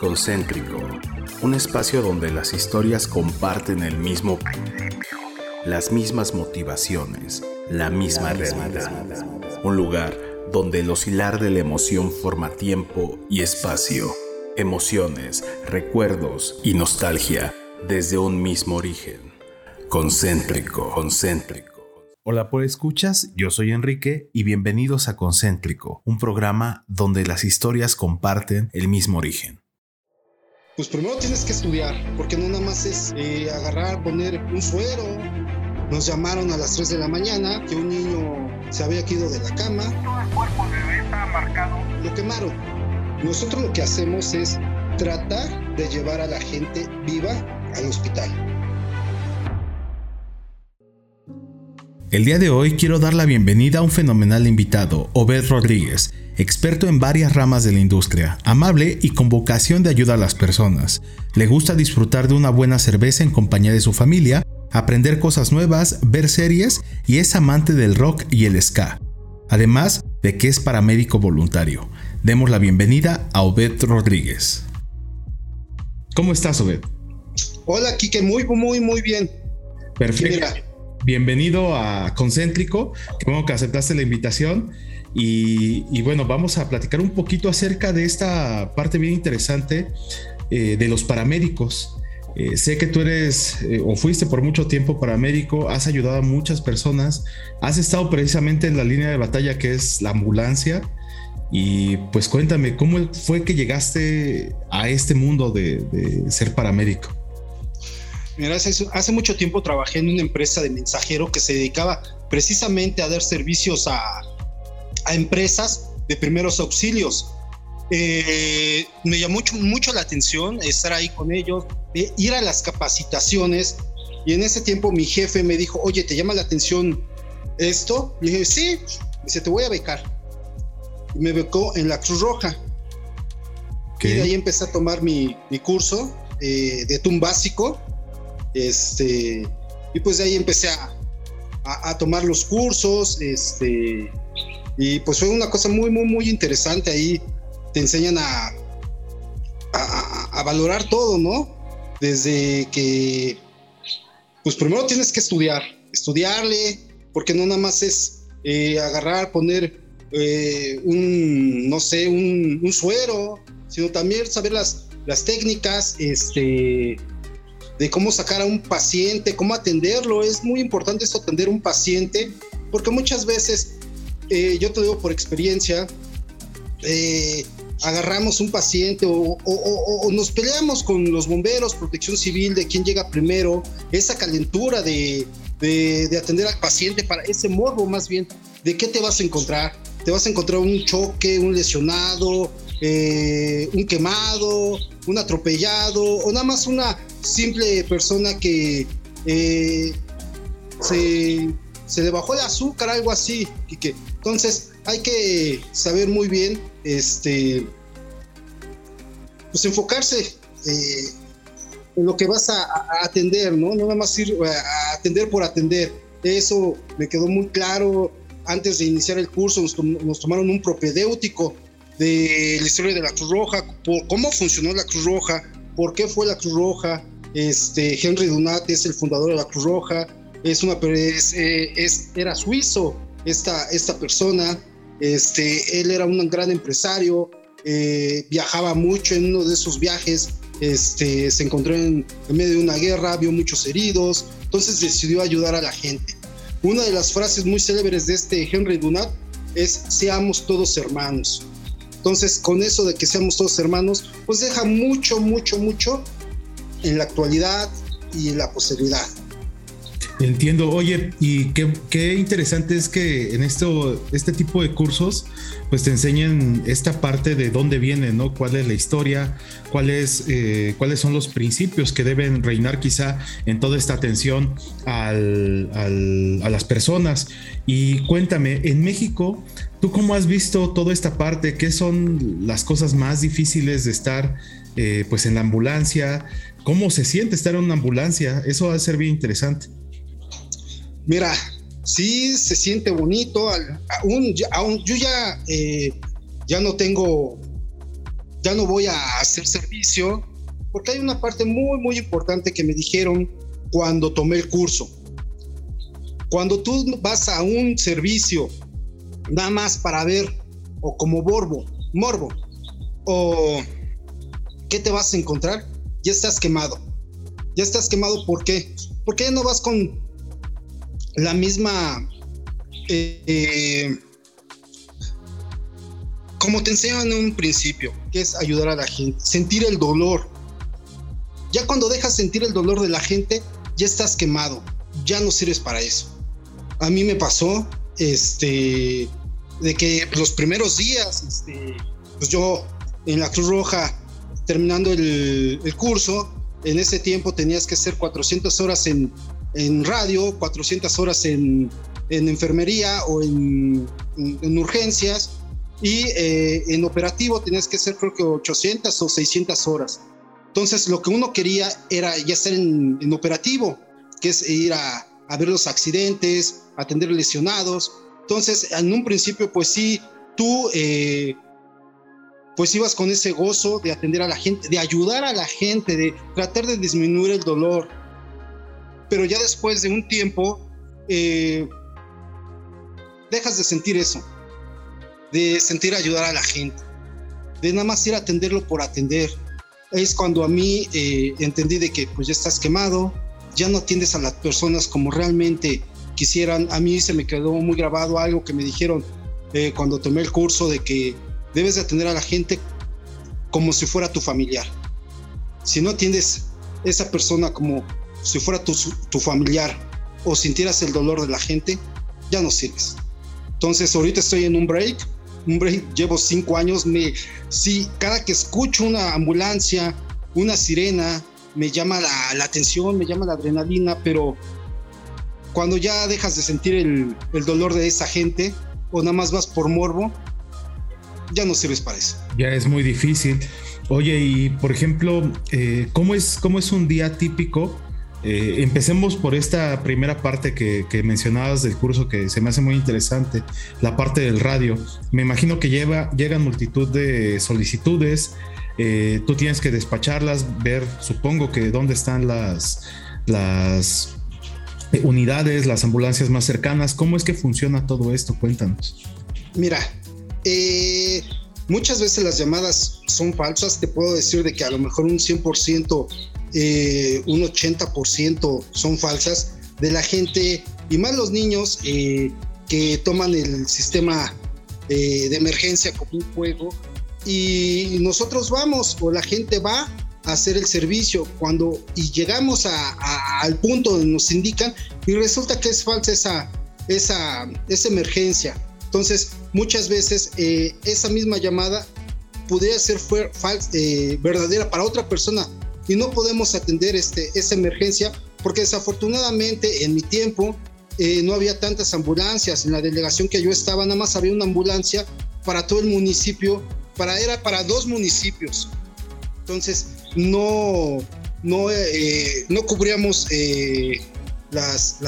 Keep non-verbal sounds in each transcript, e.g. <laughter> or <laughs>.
Concéntrico, un espacio donde las historias comparten el mismo las mismas motivaciones, la misma realidad. Un lugar donde el oscilar de la emoción forma tiempo y espacio, emociones, recuerdos y nostalgia desde un mismo origen. Concéntrico, concéntrico. Hola por escuchas, yo soy Enrique y bienvenidos a Concéntrico, un programa donde las historias comparten el mismo origen. Pues primero tienes que estudiar, porque no nada más es eh, agarrar, poner un suero. Nos llamaron a las 3 de la mañana que un niño se había caído de la cama. Todo el cuerpo del bebé estaba marcado. Lo quemaron. Nosotros lo que hacemos es tratar de llevar a la gente viva al hospital. El día de hoy quiero dar la bienvenida a un fenomenal invitado, Obed Rodríguez, experto en varias ramas de la industria, amable y con vocación de ayuda a las personas. Le gusta disfrutar de una buena cerveza en compañía de su familia, aprender cosas nuevas, ver series y es amante del rock y el ska. Además de que es paramédico voluntario. Demos la bienvenida a Obed Rodríguez. ¿Cómo estás, Obed? Hola, Kike, muy, muy, muy bien. Perfecto bienvenido a Concéntrico, bueno que aceptaste la invitación. Y, bueno, vamos a platicar un poquito acerca de esta parte bien interesante eh, de los paramédicos. Eh, sé que tú eres eh, o fuiste por mucho tiempo paramédico, has ayudado a muchas personas, has estado precisamente en la línea de batalla que es la ambulancia. Y pues cuéntame, ¿cómo fue que llegaste a este mundo de ser paramédico? Mira, hace, mucho tiempo trabajé en una empresa de mensajero que se dedicaba precisamente a dar servicios a, empresas de primeros auxilios. Eh, me llamó mucho, mucho, la atención estar ahí con ellos, eh, ir a las capacitaciones. Y en ese tiempo mi jefe me dijo, oye, ¿te llama la atención esto? Y dije, sí, dice, te voy a becar. Y me becó en la Cruz Roja. Y de ahí empecé a tomar mi, curso eh, de TUM básico este, y pues de ahí empecé a, a, tomar los cursos, este, y pues fue una cosa muy, muy, muy interesante. Ahí te enseñan a, a, valorar todo, ¿no? Desde que, pues primero tienes que estudiar, estudiarle, porque no nada más es eh, agarrar, poner eh, un, no sé, un, un, suero, sino también saber las, las técnicas, este, de cómo sacar a un paciente, cómo atenderlo. Es muy importante esto, atender a un paciente, porque muchas veces, eh, yo te digo por experiencia, eh, agarramos un paciente o, nos peleamos con los bomberos, protección civil, de quién llega primero, esa calentura de, atender al paciente para ese morbo más bien, de qué te vas a encontrar. Te vas a encontrar un choque, un lesionado, eh, un quemado, un atropellado o nada más una simple persona que eh, se, le bajó el azúcar, algo así. que Entonces hay que saber muy bien, este, pues enfocarse eh, en lo que vas a, atender, ¿no? No nada más ir a atender por atender. Eso me quedó muy claro antes de iniciar el curso, nos, tomaron un propedéutico de la historia de la Cruz Roja, por cómo funcionó la Cruz Roja, por qué fue la Cruz Roja, este, Henry Dunat es el fundador de la Cruz Roja, es una, es, eh, es, era suizo esta, esta persona, este, él era un gran empresario, eh, viajaba mucho en uno de esos viajes, este, se encontró en, medio de una guerra, vio muchos heridos, entonces decidió ayudar a la gente. Una de las frases muy célebres de este Henry Dunat es seamos todos hermanos. Entonces, con eso de que seamos todos hermanos, pues deja mucho, mucho, mucho en la actualidad y en la posteridad. Entiendo, oye, y qué, interesante es que en esto, este tipo de cursos, pues te enseñan esta parte de dónde viene, ¿no? Cuál es la historia, cuáles, eh, cuáles son los principios que deben reinar quizá en toda esta atención a las personas. Y cuéntame, en México, ¿tú cómo has visto toda esta parte? ¿Qué son las cosas más difíciles de estar eh, pues en la ambulancia? ¿Cómo se siente estar en una ambulancia? Eso va a ser bien interesante. Mira, sí se siente bonito. Aún, yo ya, eh, ya no tengo ya no voy a hacer servicio, porque hay una parte muy, muy importante que me dijeron cuando tomé el curso. Cuando tú vas a un servicio nada más para ver, o como borbo, morbo, o qué te vas a encontrar, ya estás quemado. Ya estás quemado, ¿por qué? Porque ya no vas con la misma... Eh, como te enseñan en un principio, que es ayudar a la gente, sentir el dolor. Ya cuando dejas sentir el dolor de la gente, ya estás quemado, ya no sirves para eso. A mí me pasó, este, de que los primeros días, este, pues yo en la Cruz Roja, terminando el, curso, en ese tiempo tenías que hacer 400 horas en, en radio, 400 horas en, en enfermería o en, en urgencias, y eh, en operativo tenías que hacer creo que 800 o 600 horas. Entonces lo que uno quería era ya estar en, operativo, que es ir a, a, ver los accidentes, atender lesionados. Entonces en un principio pues sí, tú eh, pues ibas con ese gozo de atender a la gente, de ayudar a la gente, de tratar de disminuir el dolor. Pero ya después de un tiempo, eh, dejas de sentir eso de sentir ayudar a la gente, de nada más ir a atenderlo por atender. Es cuando a mí eh, entendí de que pues ya estás quemado, ya no atiendes a las personas como realmente quisieran. A mí se me quedó muy grabado algo que me dijeron eh, cuando tomé el curso de que debes de atender a la gente como si fuera tu familiar. Si no atiendes esa persona como si fuera tu, tu familiar o sintieras el dolor de la gente, ya no sirves. Entonces ahorita estoy en un break hombre, llevo cinco años, me, sí, cada que escucho una ambulancia, una sirena, me llama la, atención, me llama la adrenalina, pero cuando ya dejas de sentir el, dolor de esa gente o nada más vas por morbo, ya no sirves para eso. Ya es muy difícil. Oye, y por ejemplo, eh, ¿cómo, es, ¿cómo es un día típico eh, empecemos por esta primera parte que, mencionabas del curso que se me hace muy interesante, la parte del radio. Me imagino que lleva, llegan multitud de solicitudes, eh, tú tienes que despacharlas, ver, supongo que dónde están las, las unidades, las ambulancias más cercanas. ¿Cómo es que funciona todo esto? Cuéntanos. Mira, eh, muchas veces las llamadas son falsas. Te puedo decir de que a lo mejor un 100% eh, un 80% son falsas de la gente y más los niños eh, que toman el sistema eh, de emergencia como un juego y nosotros vamos o la gente va hacer el servicio cuando y llegamos al punto donde nos indican y resulta que es falsa esa, esa, esa emergencia. Entonces, muchas veces esa misma llamada podría ser verdadera para otra persona, y no podemos atender este, esa emergencia porque desafortunadamente en mi tiempo eh, no había tantas ambulancias. En la delegación que yo estaba nada más había una ambulancia para todo el municipio, para, era para dos municipios. Entonces no, no, eh, no cubríamos eh, las,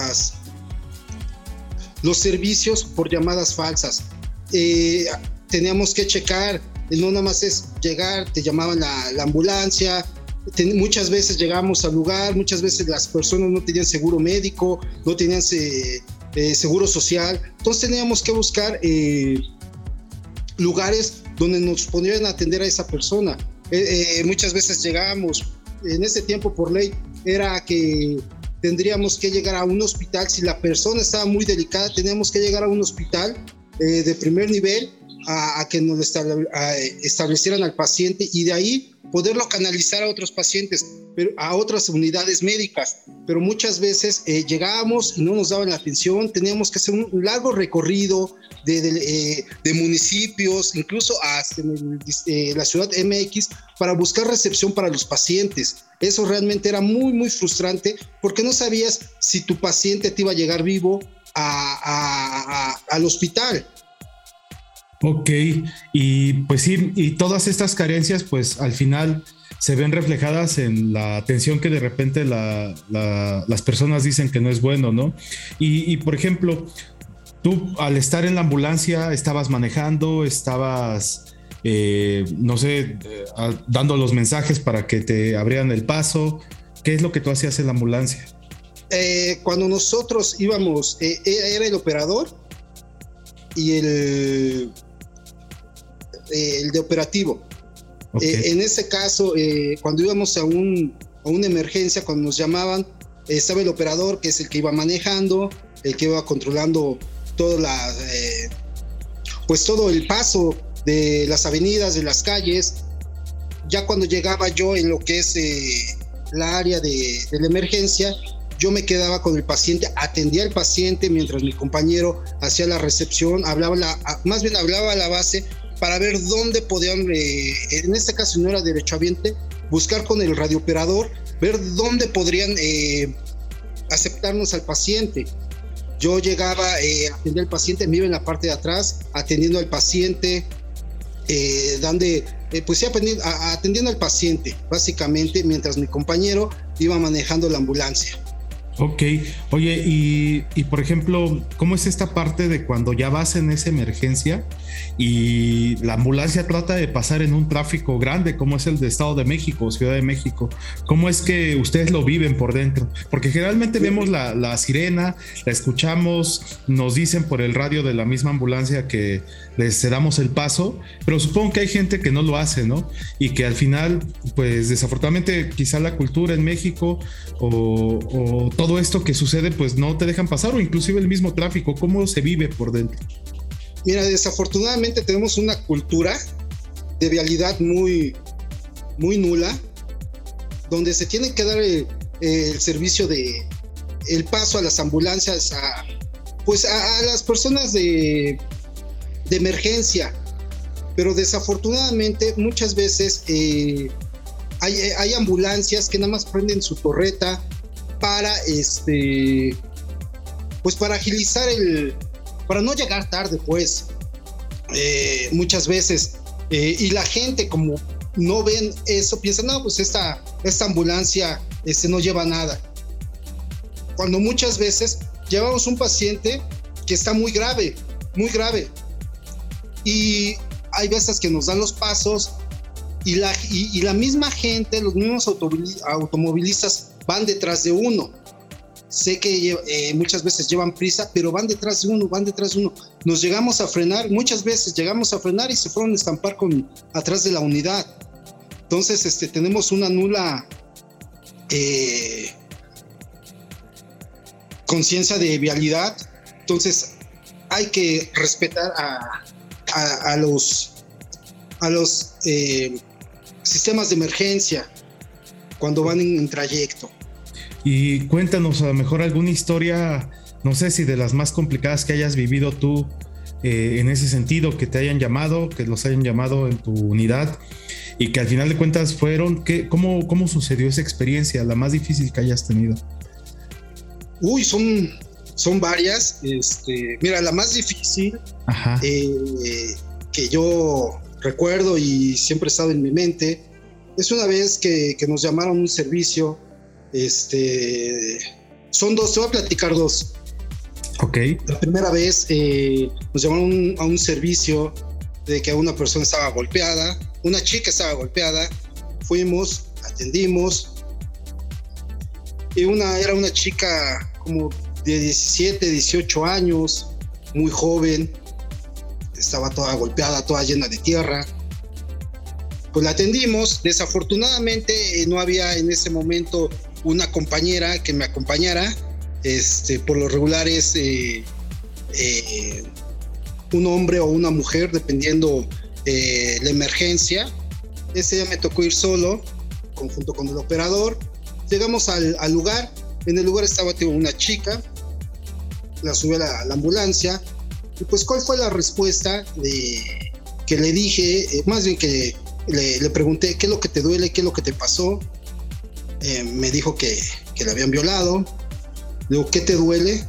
los servicios por llamadas falsas. teníamos que checar, no nada más es llegar, te llamaban la, la ambulancia, muchas veces llegamos al lugar, muchas veces las personas no tenían seguro médico, no tenían eh, eh, seguro social, entonces teníamos que buscar eh, lugares donde nos pudieran atender a esa persona. Muchas veces llegamos, en ese tiempo por ley era que tendríamos que llegar a un hospital, si la persona estaba muy delicada, teníamos que llegar a un hospital de primer nivel a, que nos establecieran al paciente y de ahí poderlo canalizar a otros pacientes, a otras unidades médicas. Pero muchas veces eh, llegábamos y no nos daban la atención, teníamos que hacer un largo recorrido de, eh, municipios, incluso hasta eh, la ciudad MX, para buscar recepción para los pacientes. Eso realmente era muy, muy frustrante porque no sabías si tu paciente te iba a llegar vivo a, al hospital. Ok, y pues sí, y todas estas carencias pues al final se ven reflejadas en la atención que de repente las personas dicen que no es bueno, ¿no? Y, por ejemplo, tú al estar en la ambulancia estabas manejando, estabas eh, no sé, eh, dando los mensajes para que te abrieran el paso. ¿Qué es lo que tú hacías en la ambulancia? cuando nosotros íbamos, era el operador y el, el de operativo. en ese caso, cuando íbamos a, un, a una emergencia, cuando nos llamaban, estaba el operador, que es el que iba manejando, el que iba controlando toda la, eh, pues todo el paso de las avenidas, de las calles. Ya cuando llegaba yo en lo que es eh, la área de, la emergencia, yo me quedaba con el paciente, atendía al paciente mientras mi compañero hacía la recepción, hablaba la, más bien hablaba a la base para ver dónde podían, eh, en este caso no era derechohabiente, buscar con el radiooperador ver dónde podrían eh, aceptarnos al paciente. Yo llegaba eh, a atender al paciente, me iba en la parte de atrás, atendiendo al paciente, dando, pues sí, atendiendo al paciente, básicamente, mientras mi compañero iba manejando la ambulancia. Ok, oye, y, por ejemplo, ¿cómo es esta parte de cuando ya vas en esa emergencia y la ambulancia trata de pasar en un tráfico grande como es el de Estado de México, Ciudad de México? ¿Cómo es que ustedes lo viven por dentro? Porque generalmente vemos la, la sirena, la escuchamos, nos dicen por el radio de la misma ambulancia que les cedamos el paso, pero supongo que hay gente que no lo hace, ¿no? Y que al final, pues desafortunadamente quizá la cultura en México o, o todo esto que sucede, pues no te dejan pasar o inclusive el mismo tráfico, ¿cómo se vive por dentro? Mira, desafortunadamente tenemos una cultura de vialidad muy, muy nula, donde se tiene que dar el, servicio de el paso a las ambulancias, a, pues a, las personas de, de, emergencia. Pero desafortunadamente muchas veces eh, hay, hay ambulancias que nada más prenden su torreta, para este pues para agilizar el para no llegar tarde pues eh, muchas veces eh, y la gente como no ven eso piensan no pues esta esta ambulancia este no lleva nada cuando muchas veces llevamos un paciente que está muy grave muy grave y hay veces que nos dan los pasos y la, y la misma gente, los mismos automovilistas van detrás de uno. Sé que eh, muchas veces llevan prisa, pero van detrás de uno, van detrás de uno. Nos llegamos a frenar, muchas veces llegamos a frenar y se fueron a estampar con, atrás de la unidad. Entonces, este, tenemos una nula eh, conciencia de vialidad. Entonces, hay que respetar a, a, los, a los eh, sistemas de emergencia cuando van en, trayecto. Y cuéntanos a lo mejor alguna historia, no sé si de las más complicadas que hayas vivido tú eh, en ese sentido, que te hayan llamado, que los hayan llamado en tu unidad y que al final de cuentas fueron, ¿qué, cómo, ¿cómo sucedió esa experiencia, la más difícil que hayas tenido? Uy, son, son varias. Este, mira, la más difícil eh, que yo recuerdo y siempre ha estado en mi mente es una vez que, nos llamaron un servicio. Este, son dos, te voy a platicar dos. Ok. La primera vez eh, nos llamaron a un servicio de que una persona estaba golpeada, una chica estaba golpeada. Fuimos, atendimos. Y una, era una chica como de 17, 18 años, muy joven. Estaba toda golpeada, toda llena de tierra pues la atendimos. Desafortunadamente eh, no había en ese momento una compañera que me acompañara. Este, por lo regular es eh, eh, un hombre o una mujer, dependiendo la emergencia. Ese día me tocó ir solo, conjunto con el operador. Llegamos al, lugar. En el lugar estaba una chica. La subí a la, ambulancia. Y pues, ¿cuál fue la respuesta de, que le dije? más bien que le, pregunté qué es lo que te duele, qué es lo que te pasó. Eh, me dijo que, que le habían violado. Digo, ¿qué te duele?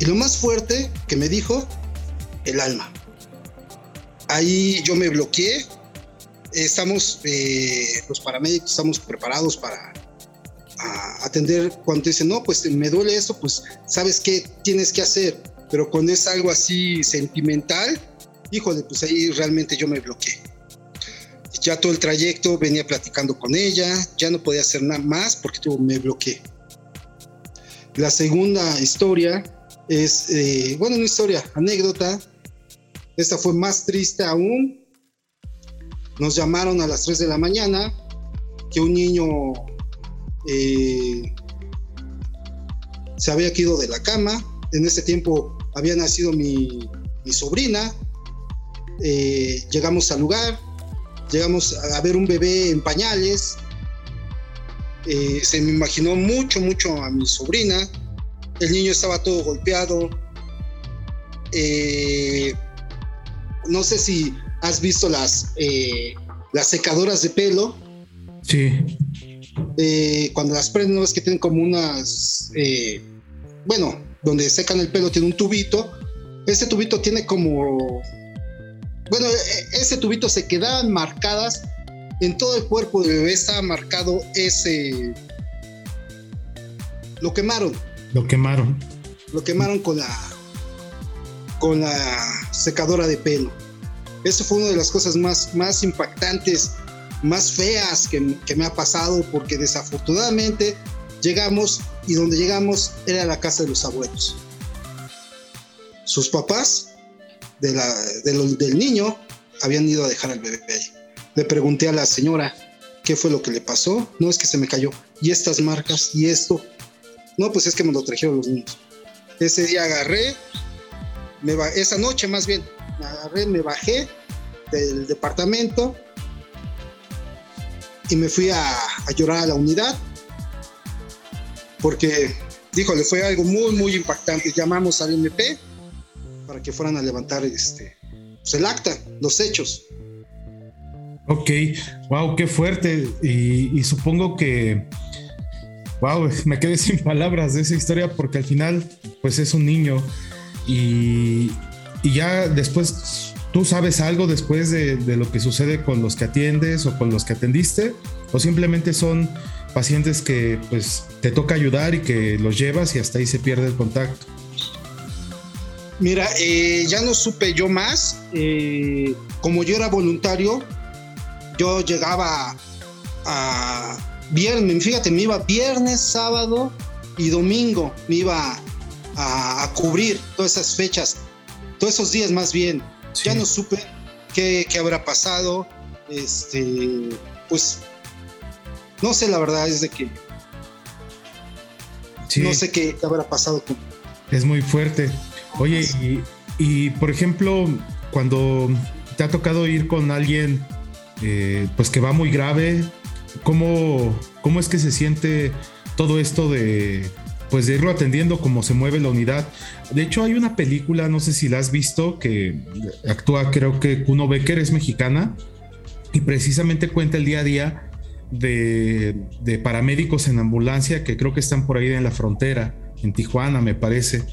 Y lo más fuerte que me dijo, el alma. Ahí yo me bloqueé. Estamos, eh, los paramédicos, estamos preparados para atender cuando dicen, no, pues me duele eso, pues sabes qué tienes que hacer. Pero cuando es algo así sentimental, híjole, pues ahí realmente yo me bloqueé. Ya todo el trayecto venía platicando con ella, ya no podía hacer nada más porque tuvo, me bloqueé. La segunda historia es, eh, bueno, una historia, anécdota. Esta fue más triste aún. Nos llamaron a las 3 de la mañana que un niño eh, se había quedado de la cama. En ese tiempo había nacido mi, sobrina. Eh, llegamos al lugar, llegamos a ver un bebé en pañales. Eh, se me imaginó mucho, mucho a mi sobrina. El niño estaba todo golpeado. Eh, no sé si has visto las, eh, las secadoras de pelo. Sí. cuando las prenden, es que tienen como unas. bueno, donde secan el pelo, tiene un tubito. Ese tubito tiene como bueno, e, ese tubito se quedaban marcadas en todo el cuerpo del bebé estaba marcado ese lo quemaron. Lo quemaron. Lo quemaron con la con la secadora de pelo. Eso fue una de las cosas más, más impactantes, más feas que, que me ha pasado, porque desafortunadamente llegamos y donde llegamos era la casa de los abuelos. Sus papás del niño habían ido a dejar al bebé ahí. Le pregunté a la señora qué fue lo que le pasó. No es que se me cayó. Y estas marcas y esto. No, pues es que me lo trajeron los niños. Ese día agarré, me esa noche más bien, agarré, me bajé del departamento y me fui a, llorar a la unidad porque, díjole, fue algo muy, muy impactante. Llamamos al MP para que fueran a levantar este, pues, el acta, los hechos. Ok, wow, qué fuerte. Y, supongo que, wow, <laughs> me quedé sin palabras de esa historia porque al final, pues es un niño. Y, ya después, ¿tú sabes algo después de, de, lo que sucede con los que atiendes o con los que atendiste? ¿O simplemente son pacientes que pues te toca ayudar y que los llevas y hasta ahí se pierde el contacto? Mira, eh, ya no supe yo más. Eh, como yo era voluntario, yo llegaba a viernes, fíjate, me iba viernes, sábado y domingo, me iba a, cubrir todas esas fechas, todos esos días más bien. Ya no supe qué, habrá pasado. Este, pues, no sé, la verdad es de que no sé qué habrá pasado. Es muy fuerte. Oye, y, por ejemplo, cuando te ha tocado ir con alguien eh, pues que va muy grave, ¿cómo, ¿cómo es que se siente todo esto de pues de irlo atendiendo cómo se mueve la unidad. De hecho, hay una película, no sé si la has visto, que actúa, creo que Kuno Becker es mexicana y precisamente cuenta el día a día de, de, paramédicos en ambulancia que creo que están por ahí en la frontera, en Tijuana, me parece.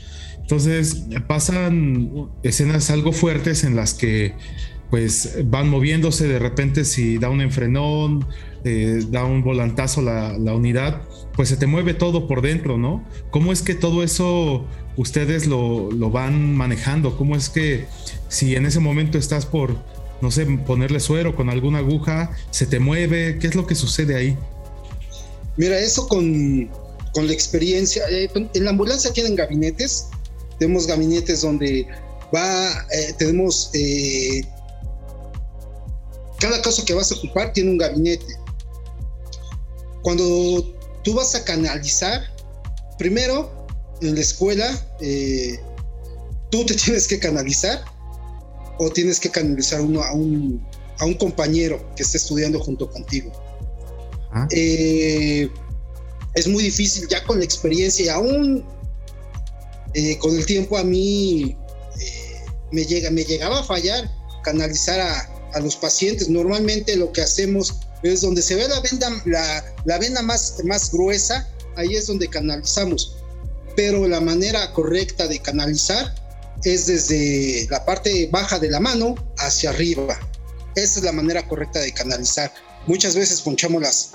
Entonces pasan escenas algo fuertes en las que pues van moviéndose de repente si da un enfrenón, eh, da un volantazo la, unidad, pues se te mueve todo por dentro, ¿no? ¿Cómo es que todo eso ustedes lo, lo, van manejando? ¿Cómo es que si en ese momento estás por, no sé, ponerle suero con alguna aguja, se te mueve? ¿Qué es lo que sucede ahí? Mira, eso con, con la experiencia, eh, en la ambulancia tienen gabinetes tenemos gabinetes donde va, eh, tenemos eh, cada caso que vas a ocupar tiene un gabinete. Cuando tú vas a canalizar, primero en la escuela, eh, tú te <laughs> tienes que canalizar o tienes que canalizar uno a un, a un compañero que esté estudiando junto contigo. Ah. es muy difícil ya con la experiencia y aún eh, con el tiempo a mí eh, me, llega, me llegaba a fallar canalizar a, los pacientes. Normalmente lo que hacemos es donde se ve la vena, la, vena más, más gruesa, ahí es donde canalizamos. Pero la manera correcta de canalizar es desde la parte baja de la mano hacia arriba. Esa es la manera correcta de canalizar. Muchas veces ponchamos las,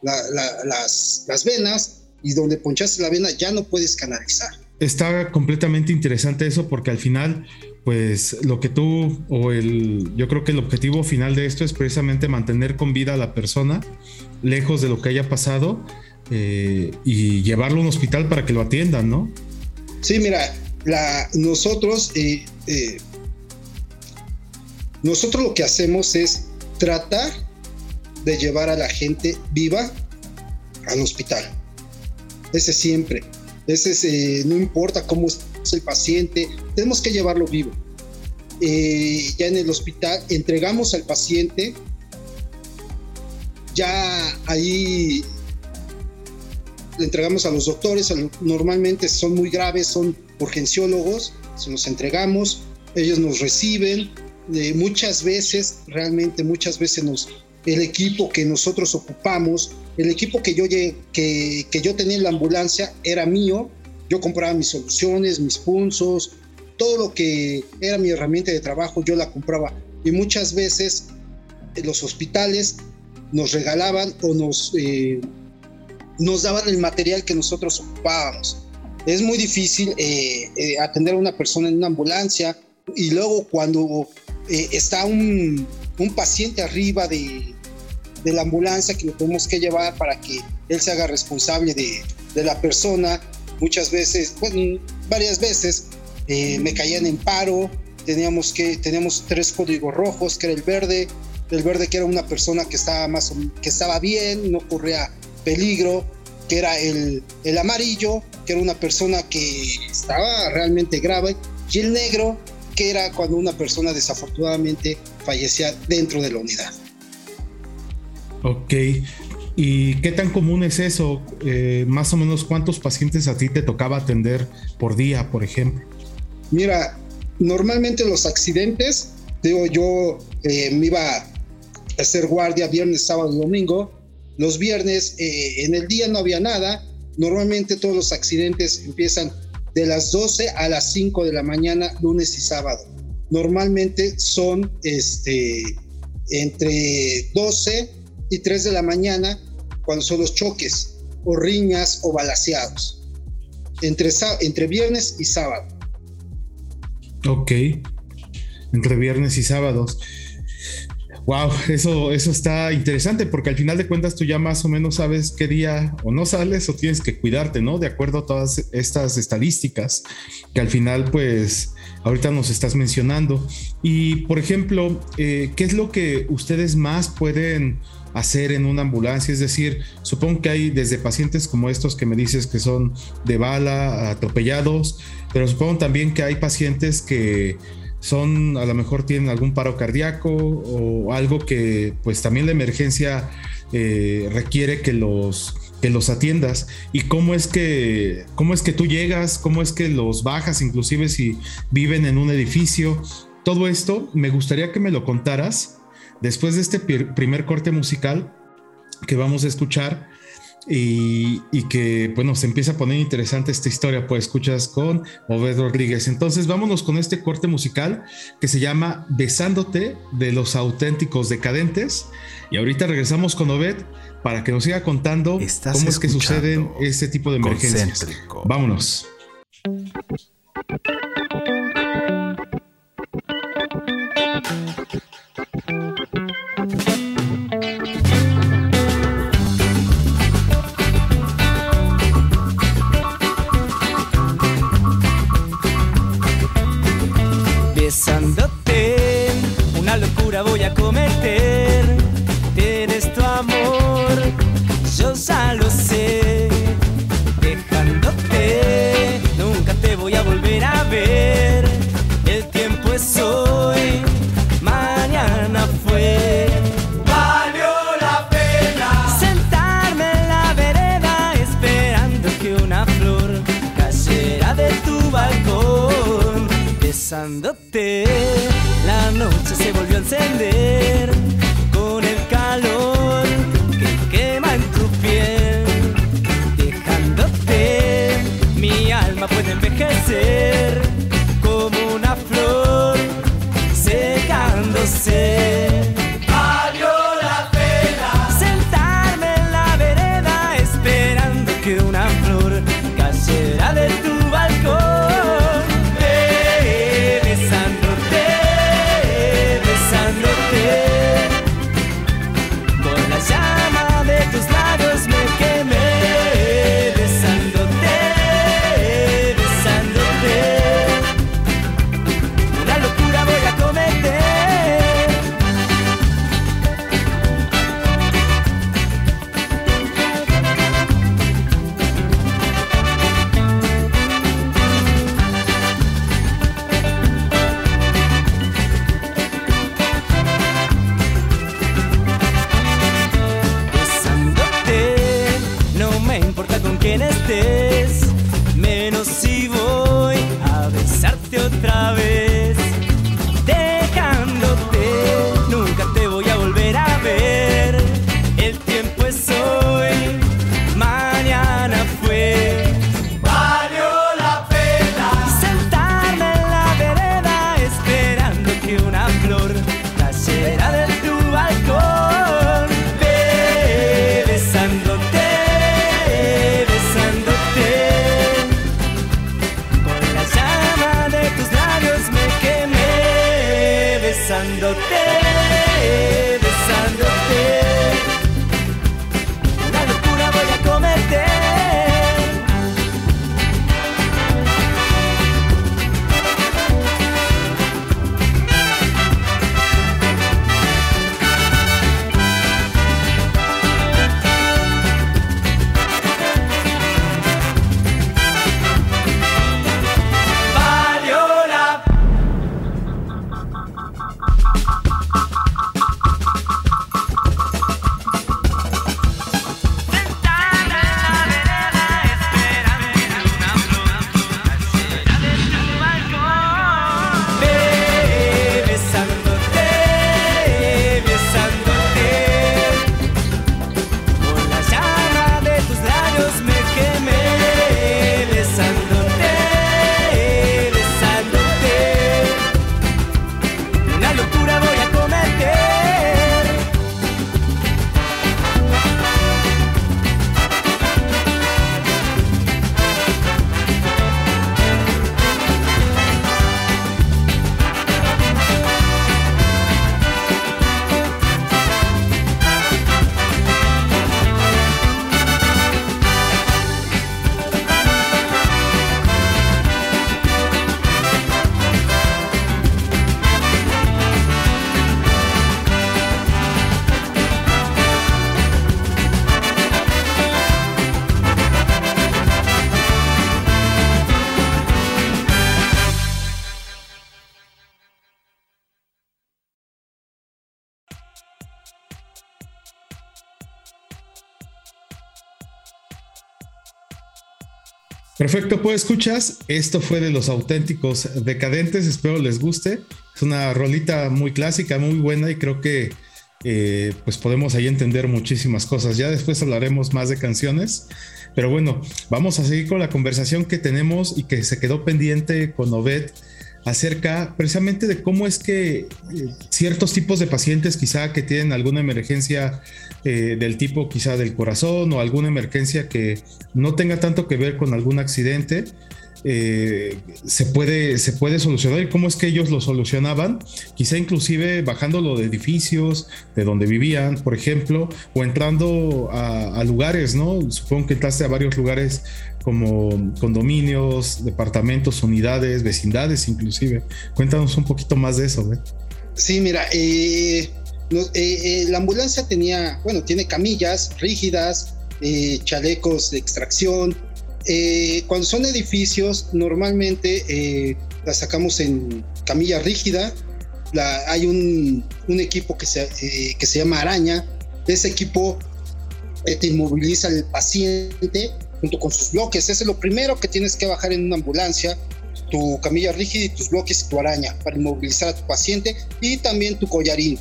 las, las venas y donde ponchaste la vena ya no puedes canalizar está completamente interesante eso porque al final, pues lo que tú o el, yo creo que el objetivo final de esto es precisamente mantener con vida a la persona, lejos de lo que haya pasado eh, y llevarlo a un hospital para que lo atiendan, ¿no? Sí, mira, nosotros, eh, eh, nosotros lo que hacemos es tratar de llevar a la gente viva al hospital. Ese siempre. Ese es, no importa cómo es el paciente, tenemos que llevarlo vivo. Eh, ya en el hospital entregamos al paciente, ya ahí le entregamos a los doctores, normalmente son muy graves, son urgenciólogos, se los entregamos, ellos nos reciben, eh, muchas veces, realmente muchas veces el equipo que nosotros ocupamos, el equipo que yo, que, yo tenía en la ambulancia era mío, yo compraba mis soluciones, mis punzos, todo lo que era mi herramienta de trabajo, yo la compraba. Y muchas veces los hospitales nos regalaban o nos, eh, nos daban el material que nosotros ocupábamos. Es muy difícil eh, eh, atender a una persona en una ambulancia y luego cuando está un, un, paciente arriba de, de, la ambulancia que lo tenemos que llevar para que él se haga responsable de, de la persona, muchas veces, varias veces eh, me caían en paro, teníamos que, teníamos tres códigos rojos, que era el verde, el verde que era una persona que estaba más que estaba bien, no corría peligro, que era el, el amarillo, que era una persona que estaba realmente grave, y el negro, que era cuando una persona desafortunadamente fallecía dentro de la unidad. Ok, ¿Y qué tan común es eso? Eh, más o menos cuántos pacientes a ti te tocaba atender por día, por ejemplo. Mira, normalmente los accidentes, digo, yo eh, me iba a hacer guardia viernes, sábado domingo. Los viernes eh, en el día no había nada. Normalmente todos los accidentes empiezan de las 12 a las 5 de la mañana, lunes y sábado. Normalmente son este, entre 12 y 3 de la mañana cuando son los choques o riñas o balaseados. Entre, entre viernes y sábado. Ok. Entre viernes y sábados. Wow, eso, eso está interesante porque al final de cuentas tú ya más o menos sabes qué día o no sales o tienes que cuidarte, ¿no? De acuerdo a todas estas estadísticas que al final pues ahorita nos estás mencionando. Y por ejemplo, eh, ¿qué es lo que ustedes más pueden hacer en una ambulancia. Es decir, supongo que hay desde pacientes como estos que me dices que son de bala, atropellados, pero supongo también que hay pacientes que son, a lo mejor tienen algún paro cardíaco o algo que pues también la emergencia eh, requiere que los que los atiendas y cómo es que cómo es que tú llegas, cómo es que los bajas, inclusive si viven en un edificio. Todo esto me gustaría que me lo contaras Después de este primer corte musical que vamos a escuchar y, que, bueno, se empieza a poner interesante esta historia, pues escuchas con Obed Rodríguez. Entonces vámonos con este corte musical que se llama Besándote de los auténticos decadentes. Y ahorita regresamos con Obed para que nos siga contando cómo es que suceden ese tipo de emergencias. Vámonos. La besándote, besándote. Perfecto, pues escuchas, esto fue de los auténticos decadentes, espero les guste. Es una rolita muy clásica, muy buena y creo que eh, pues podemos ahí entender muchísimas cosas. Ya después hablaremos más de canciones, pero bueno, vamos a seguir con la conversación que tenemos y que se quedó pendiente con Obed acerca precisamente de cómo es que eh, ciertos tipos de pacientes quizá que tienen alguna emergencia eh, del tipo quizá del corazón o alguna emergencia que no tenga tanto que ver con algún accidente, eh, se, puede, se puede solucionar y cómo es que ellos lo solucionaban, quizá inclusive bajándolo de edificios, de donde vivían, por ejemplo, o entrando a, lugares, ¿no? Supongo que entraste a varios lugares como condominios, departamentos, unidades, vecindades inclusive. Cuéntanos un poquito más de eso. ¿eh? Sí, mira, eh, la ambulancia tenía, bueno, tiene camillas rígidas, chalecos de extracción, eh, cuando son edificios, normalmente eh, las sacamos en camilla rígida. hay un, equipo que se, eh, que se llama araña. Ese equipo te inmoviliza al paciente junto con sus bloques. Ese es lo primero que tienes que bajar en una ambulancia. Tu camilla rígida y tus bloques y tu araña para inmovilizar a tu paciente y también tu collarín.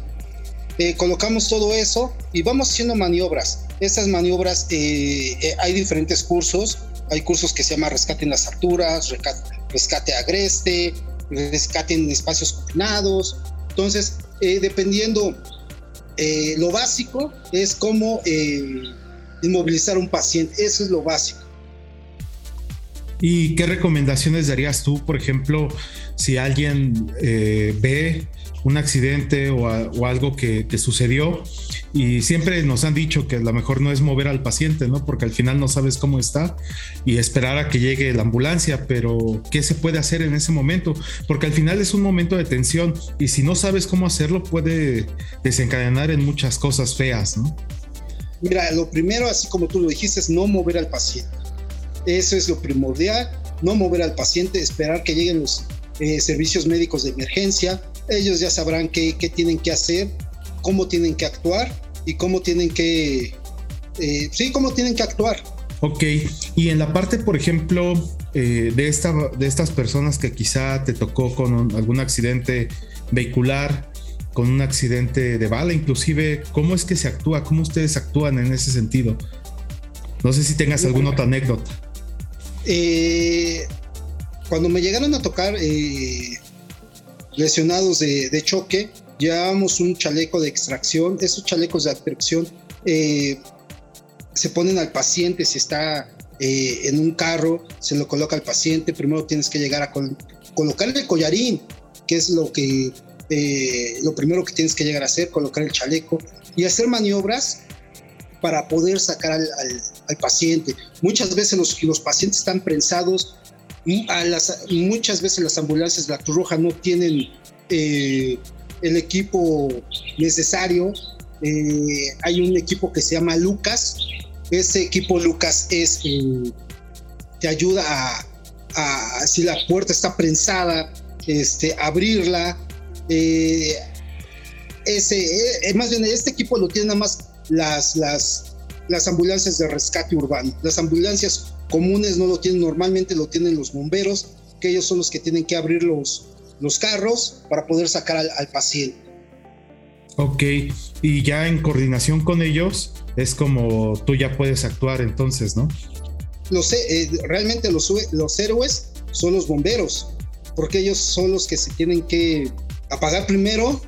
colocamos todo eso y vamos haciendo maniobras. Esas maniobras, hay diferentes cursos hay cursos que se llama rescate en las alturas, rescate, agreste, rescate en espacios confinados. Entonces, eh, dependiendo, eh, lo básico es cómo eh, inmovilizar un paciente. Eso es lo básico. ¿Y qué recomendaciones darías tú, por ejemplo, si alguien ve un accidente o, algo que, sucedió y siempre nos han dicho que lo mejor no es mover al paciente, ¿no? Porque al final no sabes cómo está y esperar a que llegue la ambulancia, pero ¿qué se puede hacer en ese momento? Porque al final es un momento de tensión y si no sabes cómo hacerlo puede desencadenar en muchas cosas feas, ¿no? Mira, lo primero, así como tú lo dijiste, es no mover al paciente. Eso es lo primordial, no mover al paciente, esperar que lleguen los eh, servicios médicos de emergencia, ellos ya sabrán qué, tienen que hacer, cómo tienen que actuar y cómo tienen que, eh, sí, cómo tienen que actuar. Ok, y en la parte, por ejemplo, eh, de, esta, de estas personas que quizá te tocó con algún accidente vehicular, con un accidente de bala, inclusive, ¿cómo es que se actúa? ¿Cómo ustedes actúan en ese sentido? No sé si tengas alguna otra anécdota. Eh, cuando me llegaron a tocar lesionados de, choque, llevamos un chaleco de extracción. Esos chalecos de extracción eh, se ponen al paciente si está eh, en un carro, se lo coloca al paciente. Primero tienes que llegar a colocar el collarín, que es lo que eh, lo primero que tienes que llegar a hacer, colocar el chaleco y hacer maniobras para poder sacar al, paciente. Muchas veces los, los pacientes están prensados las, muchas veces las ambulancias de la Cruz Roja no tienen eh, el equipo necesario. Eh, hay un equipo que se llama Lucas. Ese equipo Lucas es eh, te ayuda a, si la puerta está prensada, este, abrirla. Ese, más bien, este equipo lo tienen nada más las, las, las ambulancias de rescate urbano. Las ambulancias comunes no lo tienen, normalmente lo tienen los bomberos, que ellos son los que tienen que abrir los, los carros para poder sacar al, paciente. Ok, y ya en coordinación con ellos es como tú ya puedes actuar entonces, ¿no? Los, eh, realmente los, los héroes son los bomberos, porque ellos son los que se tienen que apagar primero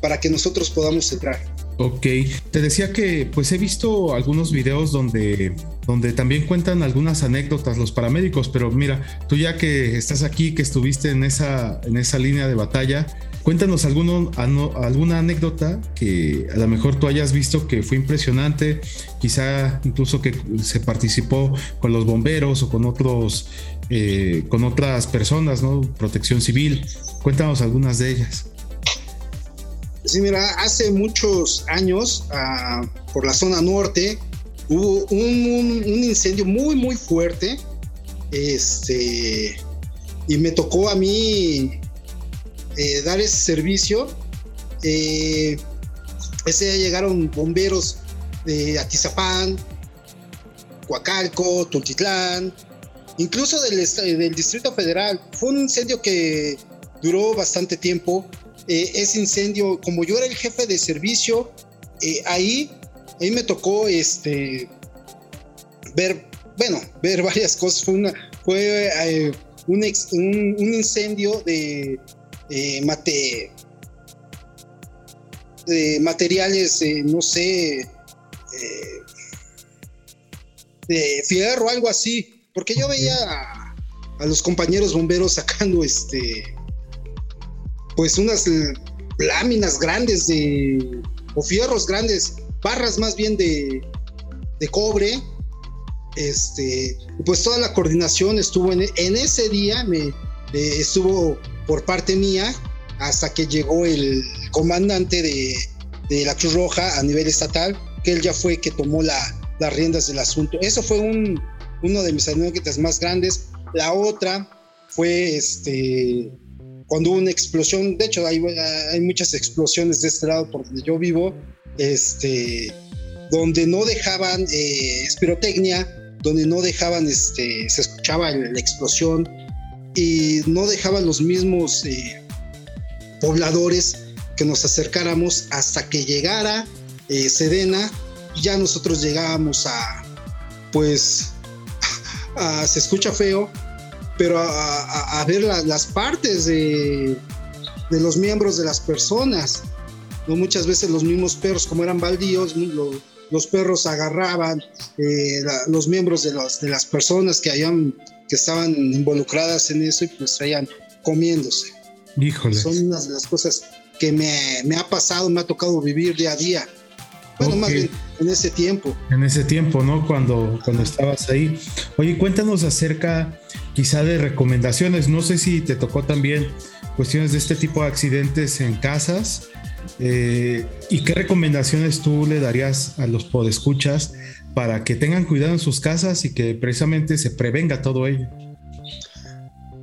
para que nosotros podamos entrar. Ok, te decía que pues he visto algunos videos donde, donde también cuentan algunas anécdotas los paramédicos, pero mira, tú ya que estás aquí, que estuviste en esa, en esa línea de batalla, cuéntanos alguno, alguna anécdota que a lo mejor tú hayas visto que fue impresionante, quizá incluso que se participó con los bomberos o con otros, eh, con otras personas, ¿no? Protección civil. Cuéntanos algunas de ellas. Sí, mira, hace muchos años, ah, por la zona norte, hubo un, incendio muy, muy fuerte. Este, y me tocó a mí eh, dar ese servicio. Eh, ese día llegaron bomberos de Atizapán, Coacalco, Tultitlán, incluso del, del Distrito Federal. Fue un incendio que duró bastante tiempo. Eh, ese incendio, como yo era el jefe de servicio, eh, ahí, ahí me tocó este, ver, bueno, ver <laughs> varias cosas. Fue, una, fue eh, un, un, incendio de, mate, de materiales, no sé, de fierro, algo así, porque yo veía a, a, los compañeros bomberos sacando este, pues unas láminas grandes de, o fierros grandes, barras más bien de, de cobre, este, pues toda la coordinación estuvo en, en ese día, me, estuvo por parte mía hasta que llegó el comandante de, de, la Cruz Roja a nivel estatal, que él ya fue que tomó la, las riendas del asunto. Eso fue un, uno de mis anécdotas más grandes. La otra fue este, cuando hubo una explosión, de hecho hay, muchas explosiones de este lado por donde yo vivo, este, donde no dejaban eh, espirotecnia, donde no dejaban, este, se escuchaba la explosión y no dejaban los mismos eh, pobladores que nos acercáramos hasta que llegara eh, Sedena y ya nosotros llegábamos a, pues, <laughs> se escucha feo, pero a, ver las partes de, de, los miembros de las personas. ¿no? Muchas veces los mismos perros, como eran baldíos, los perros agarraban eh, los miembros de, los, de las personas que, hayan, que estaban involucradas en eso y pues traían comiéndose. Híjole. Son unas de las cosas que me, me ha pasado, me ha tocado vivir día a día. Bueno, más bien en ese tiempo. En ese tiempo, ¿no? Cuando, cuando estabas ahí. Oye, cuéntanos acerca quizá de recomendaciones. No sé si te tocó también cuestiones de este tipo de accidentes en casas. Eh, ¿Y qué recomendaciones tú le darías a los podescuchas para que tengan cuidado en sus casas y que precisamente se prevenga todo ello?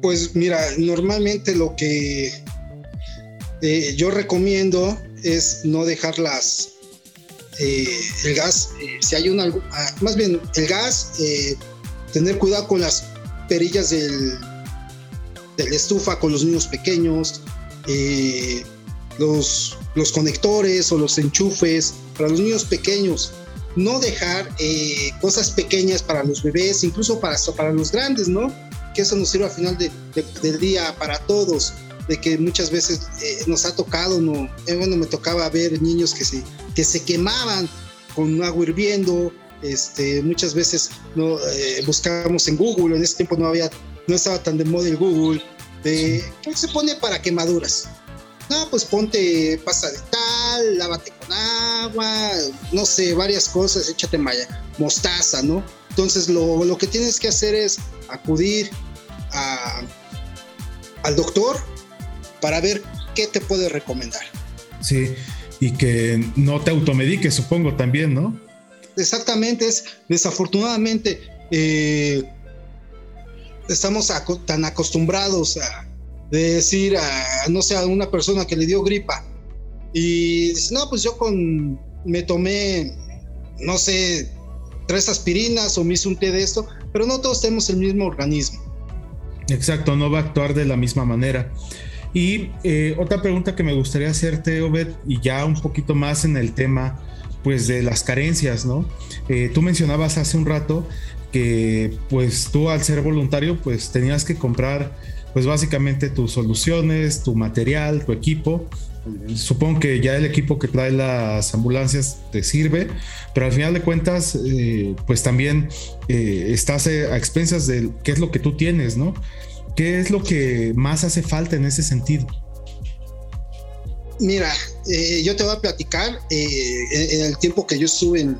Pues mira, normalmente lo que eh, yo recomiendo es no dejarlas eh, el gas, eh, si hay una, ah, más bien el gas, eh, tener cuidado con las perillas del, de estufa con los niños pequeños, los, los conectores o los enchufes para los niños pequeños. No dejar cosas pequeñas para los bebés, incluso para, para los grandes, ¿no? Que eso nos sirva al final del día para todos de que muchas veces nos ha tocado, no, bueno, me tocaba ver niños que se que se quemaban con agua hirviendo. Este, muchas veces no, eh, buscábamos en Google, en ese tiempo no había, no estaba tan de moda el Google, de ¿qué se pone para quemaduras? No, pues ponte pasta de tal, lávate con agua, no sé, varias cosas, échate malla, mostaza, ¿no? Entonces lo, lo que tienes que hacer es acudir a, al doctor para ver qué te puede recomendar. Sí, y que no te automediques, supongo también, ¿no? Exactamente, es desafortunadamente eh, estamos tan acostumbrados a decir a, no sé, a una persona que le dio gripa y dice, no, pues yo con, me tomé, no sé, tres aspirinas o me hice un té de esto, pero no todos tenemos el mismo organismo. Exacto, no va a actuar de la misma manera. Y eh, otra pregunta que me gustaría hacerte, Obed, y ya un poquito más en el tema, pues de las carencias, ¿no? Eh, tú mencionabas hace un rato que, pues tú al ser voluntario, pues tenías que comprar, pues básicamente tus soluciones, tu material, tu equipo. Supongo que ya el equipo que trae las ambulancias te sirve, pero al final de cuentas, eh, pues también estás a expensas de qué es lo que tú tienes, ¿no? ¿Qué es lo que más hace falta en ese sentido? Mira, eh, yo te voy a platicar eh, en, el tiempo que yo estuve en,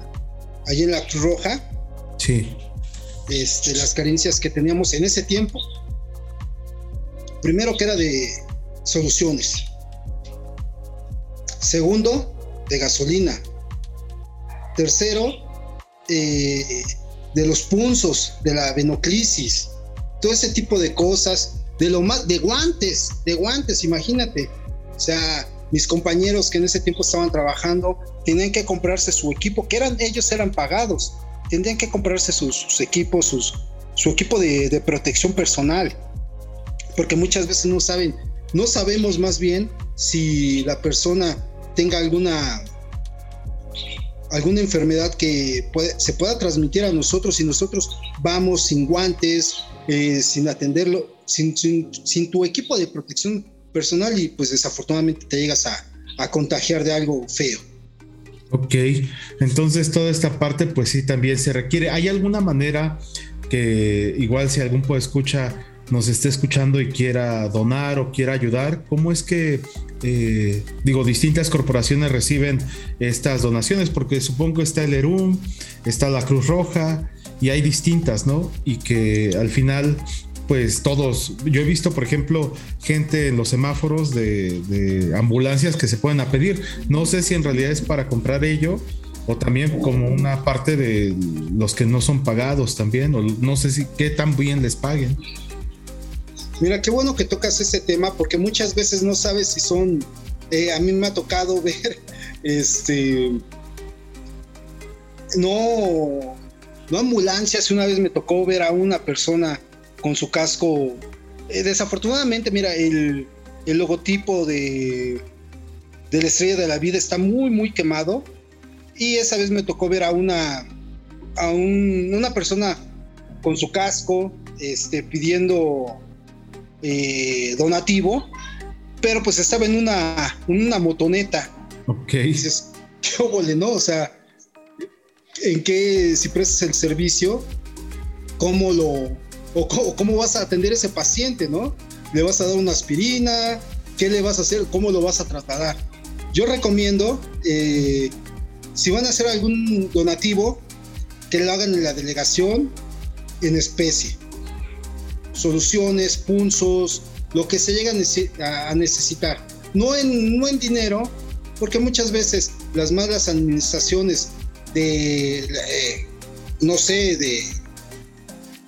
allí en la Cruz Roja. Sí. Este, las carencias que teníamos en ese tiempo. Primero que era de soluciones. Segundo, de gasolina. Tercero, eh, de los punzos, de la venoclisis todo ese tipo de cosas, de lo más, de guantes, de guantes, imagínate. O sea, mis compañeros que en ese tiempo estaban trabajando tenían que comprarse su equipo, que eran ellos eran pagados, tendrían que comprarse sus, equipos, sus, su equipo de, protección personal, porque muchas veces no saben, no sabemos más bien si la persona tenga alguna alguna enfermedad que se pueda transmitir a nosotros si nosotros vamos sin guantes, eh, sin atenderlo, sin, sin, tu equipo de protección personal y pues desafortunadamente te llegas a, a contagiar de algo feo. Ok, entonces toda esta parte pues sí también se requiere. ¿Hay alguna manera que igual si algún puede escucha nos esté escuchando y quiera donar o quiera ayudar, ¿cómo es que, eh, digo, distintas corporaciones reciben estas donaciones? Porque supongo que está el ERUM, está la Cruz Roja y hay distintas, ¿no? Y que al final, pues todos, yo he visto, por ejemplo, gente en los semáforos de, ambulancias que se pueden a pedir. No sé si en realidad es para comprar ello o también como una parte de los que no son pagados también, o no sé si qué tan bien les paguen. Mira, qué bueno que tocas ese tema porque muchas veces no sabes si son, eh, a mí me ha tocado <laughs> ver, este, no, no ambulancias, una vez me tocó ver a una persona con su casco, eh, desafortunadamente, mira, el, el logotipo de, de la estrella de la vida está muy, muy quemado y esa vez me tocó ver a una, a un, una persona con su casco, este, pidiendo eh, donativo, pero pues estaba en una, una motoneta. Ok. Y dices, qué óvole, ¿no? O sea, en qué, si prestas el servicio, cómo lo, o cómo, cómo, vas a atender a ese paciente, ¿no? ¿Le vas a dar una aspirina? ¿Qué le vas a hacer? ¿Cómo lo vas a tratar? Yo recomiendo, eh, si van a hacer algún donativo, que lo hagan en la delegación en especie soluciones, punzos, lo que se llega a necesitar. No en, no en dinero, porque muchas veces las malas administraciones de, eh, no sé, de,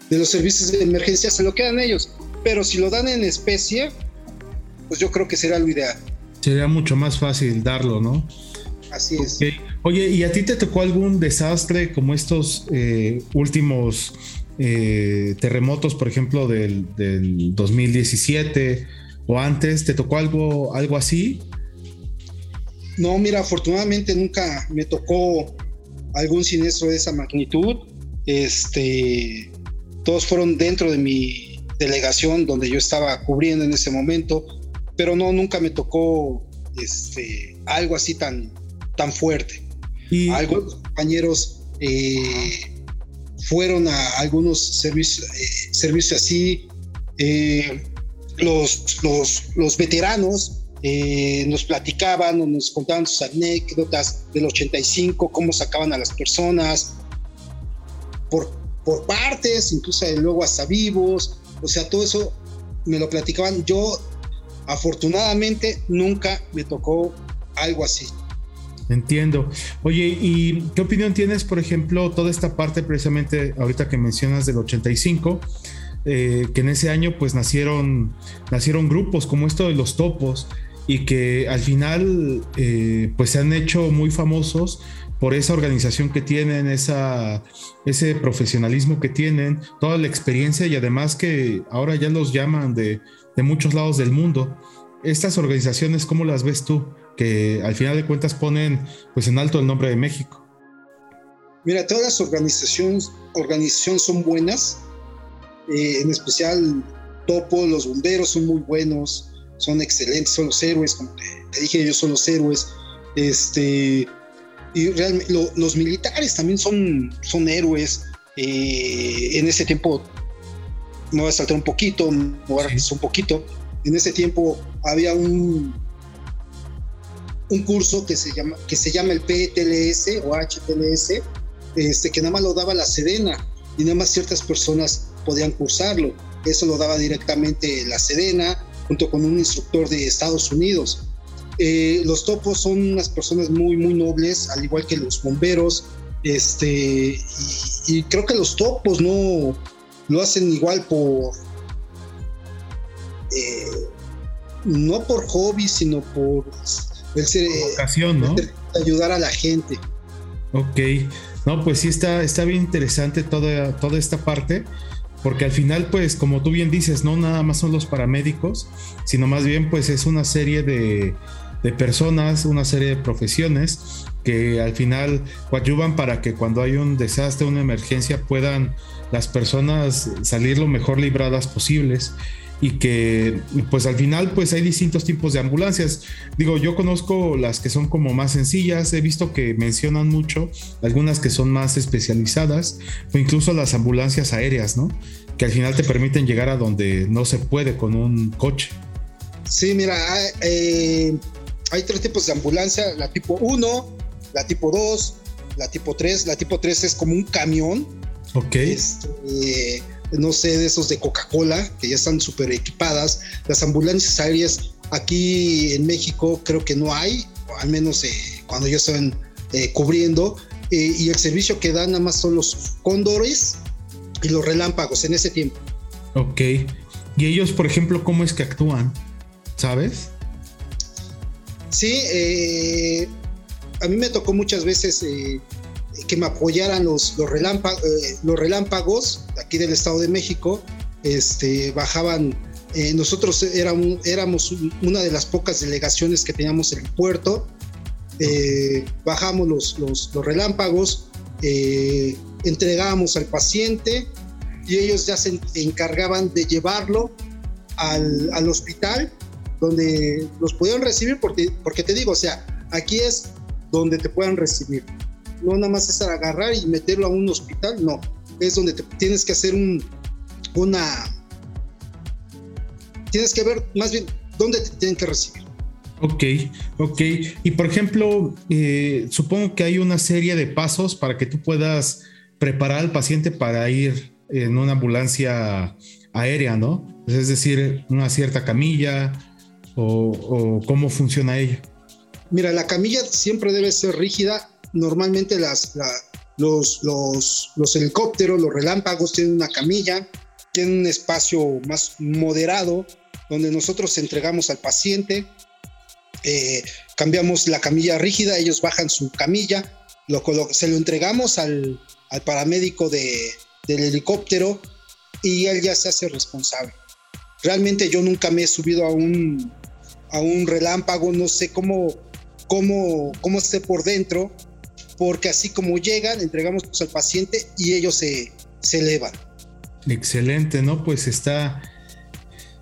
de los servicios de emergencia se lo quedan ellos. Pero si lo dan en especie, pues yo creo que será lo ideal. Sería mucho más fácil darlo, ¿no? Así es. Oye, ¿y a ti te tocó algún desastre como estos eh, últimos eh, terremotos, por ejemplo, del, del, 2017 o antes? ¿Te tocó algo, algo así? No, mira, afortunadamente nunca me tocó algún siniestro de esa magnitud. Este, todos fueron dentro de mi delegación donde yo estaba cubriendo en ese momento, pero no, nunca me tocó este, algo así tan, tan fuerte. ¿Y? Algunos compañeros eh, fueron a algunos servicios, eh, servicios así. Eh, los, los, los, veteranos eh, nos platicaban o nos contaban sus anécdotas del 85, cómo sacaban a las personas por, por partes, incluso luego hasta vivos. O sea, todo eso me lo platicaban. Yo, afortunadamente, nunca me tocó algo así. Entiendo. Oye, ¿y qué opinión tienes, por ejemplo, toda esta parte precisamente ahorita que mencionas del 85? Eh, que en ese año pues nacieron, nacieron grupos como esto de los topos y que al final eh, pues se han hecho muy famosos por esa organización que tienen, ese profesionalismo que tienen, toda la experiencia y además que ahora ya los llaman de, de muchos lados del mundo. Estas organizaciones, ¿cómo las ves tú? que al final de cuentas ponen pues en alto el nombre de México. Mira, todas las organizaciones, organizaciones son buenas, eh, en especial Topo, los bomberos son muy buenos, son excelentes, son los héroes, como te, dije, ellos son los héroes. Este, y realmente los militares también son, son héroes. Eh, en ese tiempo, me voy a saltar un poquito, me voy a un poquito. En ese tiempo había un, un curso que se llama, que se llama el PTLS o HTLS, este, que nada más lo daba la Sedena y nada más ciertas personas podían cursarlo. Eso lo daba directamente la Sedena junto con un instructor de Estados Unidos. Eh, los topos son unas personas muy, muy nobles, al igual que los bomberos. Este, y, creo que los topos no lo hacen igual por. Eh, no por hobby, sino por el ser, ocasión, ¿no? ayudar a la gente. Ok, no, pues sí está, está bien interesante toda, toda esta parte. Porque al final, pues, como tú bien dices, no nada más son los paramédicos, sino más bien, pues, es una serie de, de personas, una serie de profesiones que al final coadyuvan para que cuando hay un desastre, una emergencia, puedan las personas salir lo mejor libradas posibles y que pues al final pues hay distintos tipos de ambulancias. Digo, yo conozco las que son como más sencillas, he visto que mencionan mucho algunas que son más especializadas o incluso las ambulancias aéreas, ¿no? Que al final te permiten llegar a donde no se puede con un coche. Sí, mira, eh, hay tres tipos de ambulancia, la tipo 1, la tipo 2, la tipo 3. La tipo 3 es como un camión. Ok. Este, no sé, de esos de Coca-Cola, que ya están súper equipadas. Las ambulancias aéreas aquí en México creo que no hay, al menos eh, cuando ya están eh, cubriendo. Eh, y el servicio que dan nada más son los cóndores y los relámpagos en ese tiempo. Ok. ¿Y ellos, por ejemplo, cómo es que actúan? ¿Sabes? Sí, a mí me tocó muchas veces que me apoyaran los, los, eh, los relámpagos aquí del Estado de México. Este, bajaban, eh, nosotros éramos, éramos una de las pocas delegaciones que teníamos en el puerto. Eh, bajamos los, los, los relámpagos, entregábamos al paciente y ellos ya se encargaban de llevarlo al, al hospital donde los pudieron recibir porque, porque te digo, o sea, aquí es donde te puedan recibir no nada más es agarrar y meterlo a un hospital, no, es donde te tienes que hacer un, una, tienes que ver más bien dónde te tienen que recibir. Ok, ok. Y por ejemplo, eh, supongo que hay una serie de pasos para que tú puedas preparar al paciente para ir en una ambulancia aérea, ¿no? Es decir, una cierta camilla o, o cómo funciona ella. Mira, la camilla siempre debe ser rígida normalmente los, helicópteros, los relámpagos tienen una camilla, tienen un espacio más moderado donde nosotros entregamos al paciente, eh, cambiamos la camilla rígida, ellos bajan su camilla, lo, se lo entregamos al, paramédico de, del helicóptero y él ya se hace responsable. Realmente yo nunca me he subido a un, a un relámpago, no sé cómo, cómo, cómo esté por dentro, porque así como llegan, entregamos al paciente y ellos se, se elevan. Excelente, ¿no? Pues está,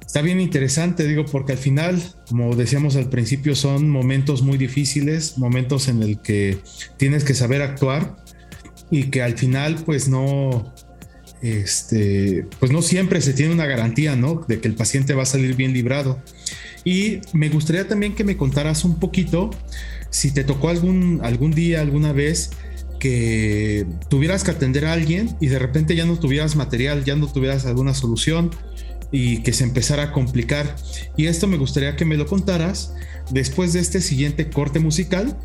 está bien interesante, digo, porque al final, como decíamos al principio, son momentos muy difíciles, momentos en el que tienes que saber actuar y que al final, pues no, este, pues no siempre se tiene una garantía, ¿no? De que el paciente va a salir bien librado. Y me gustaría también que me contaras un poquito si te tocó algún, algún día, alguna vez, que tuvieras que atender a alguien y de repente ya no tuvieras material, ya no tuvieras alguna solución y que se empezara a complicar. Y esto me gustaría que me lo contaras después de este siguiente corte musical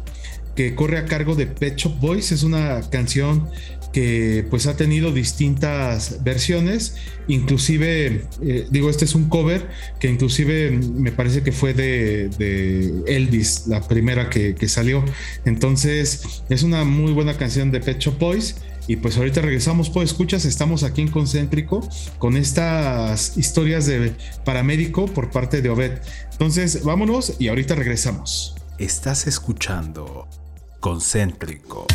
que corre a cargo de Pet Shop Boys. Es una canción que pues ha tenido distintas versiones, inclusive, eh, digo, este es un cover que inclusive me parece que fue de, Elvis, la primera que, salió. Entonces, es una muy buena canción de Pet Boys. Y pues ahorita regresamos, pues escuchas, estamos aquí en Concéntrico con estas historias de paramédico por parte de Obed. Entonces, vámonos y ahorita regresamos. Estás escuchando Concéntrico.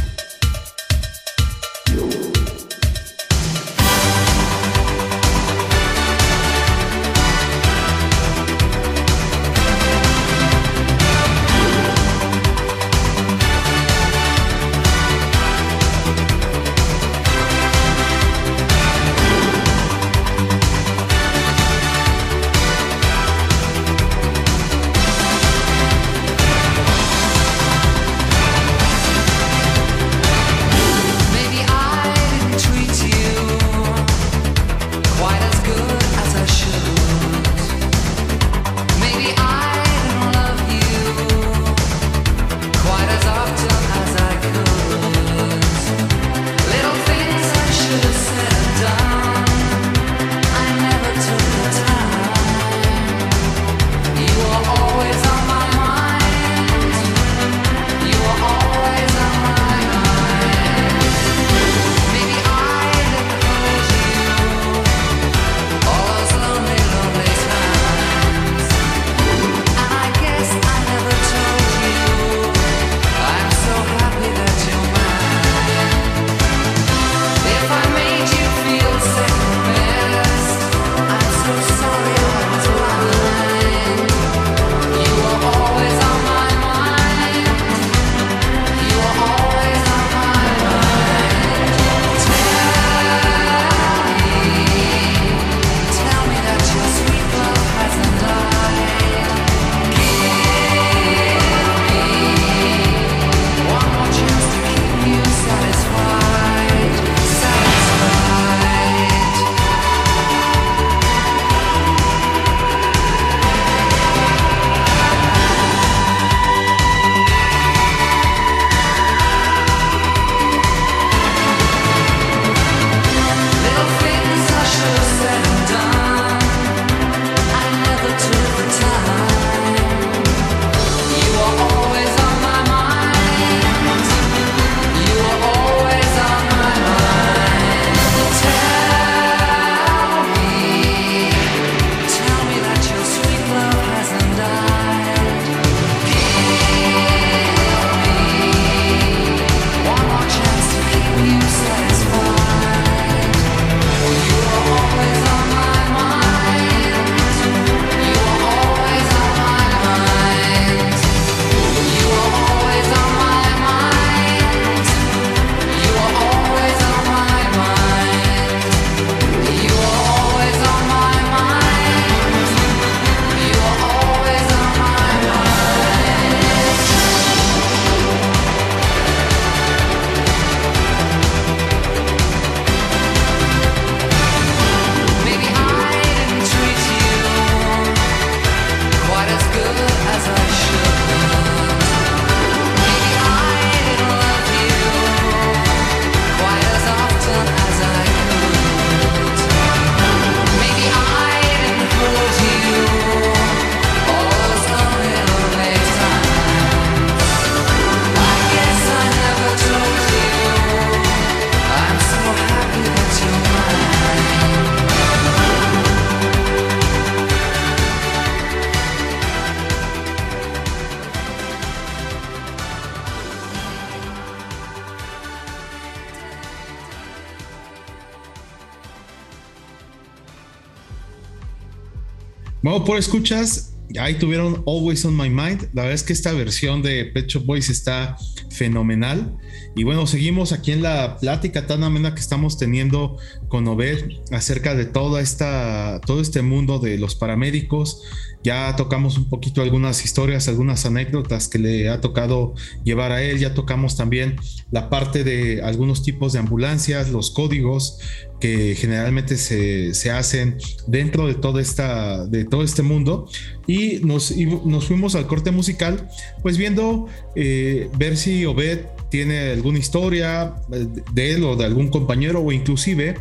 Por escuchas, ahí tuvieron Always on My Mind. La verdad es que esta versión de Pet Shop Boys está fenomenal. Y bueno, seguimos aquí en la plática tan amena que estamos teniendo con Obed acerca de toda esta, todo este mundo de los paramédicos. Ya tocamos un poquito algunas historias, algunas anécdotas que le ha tocado llevar a él. Ya tocamos también la parte de algunos tipos de ambulancias, los códigos que generalmente se, se hacen dentro de, toda esta, de todo este mundo. Y nos, nos fuimos al corte musical, pues viendo, eh, ver si Obed tiene alguna historia de él o de algún compañero o inclusive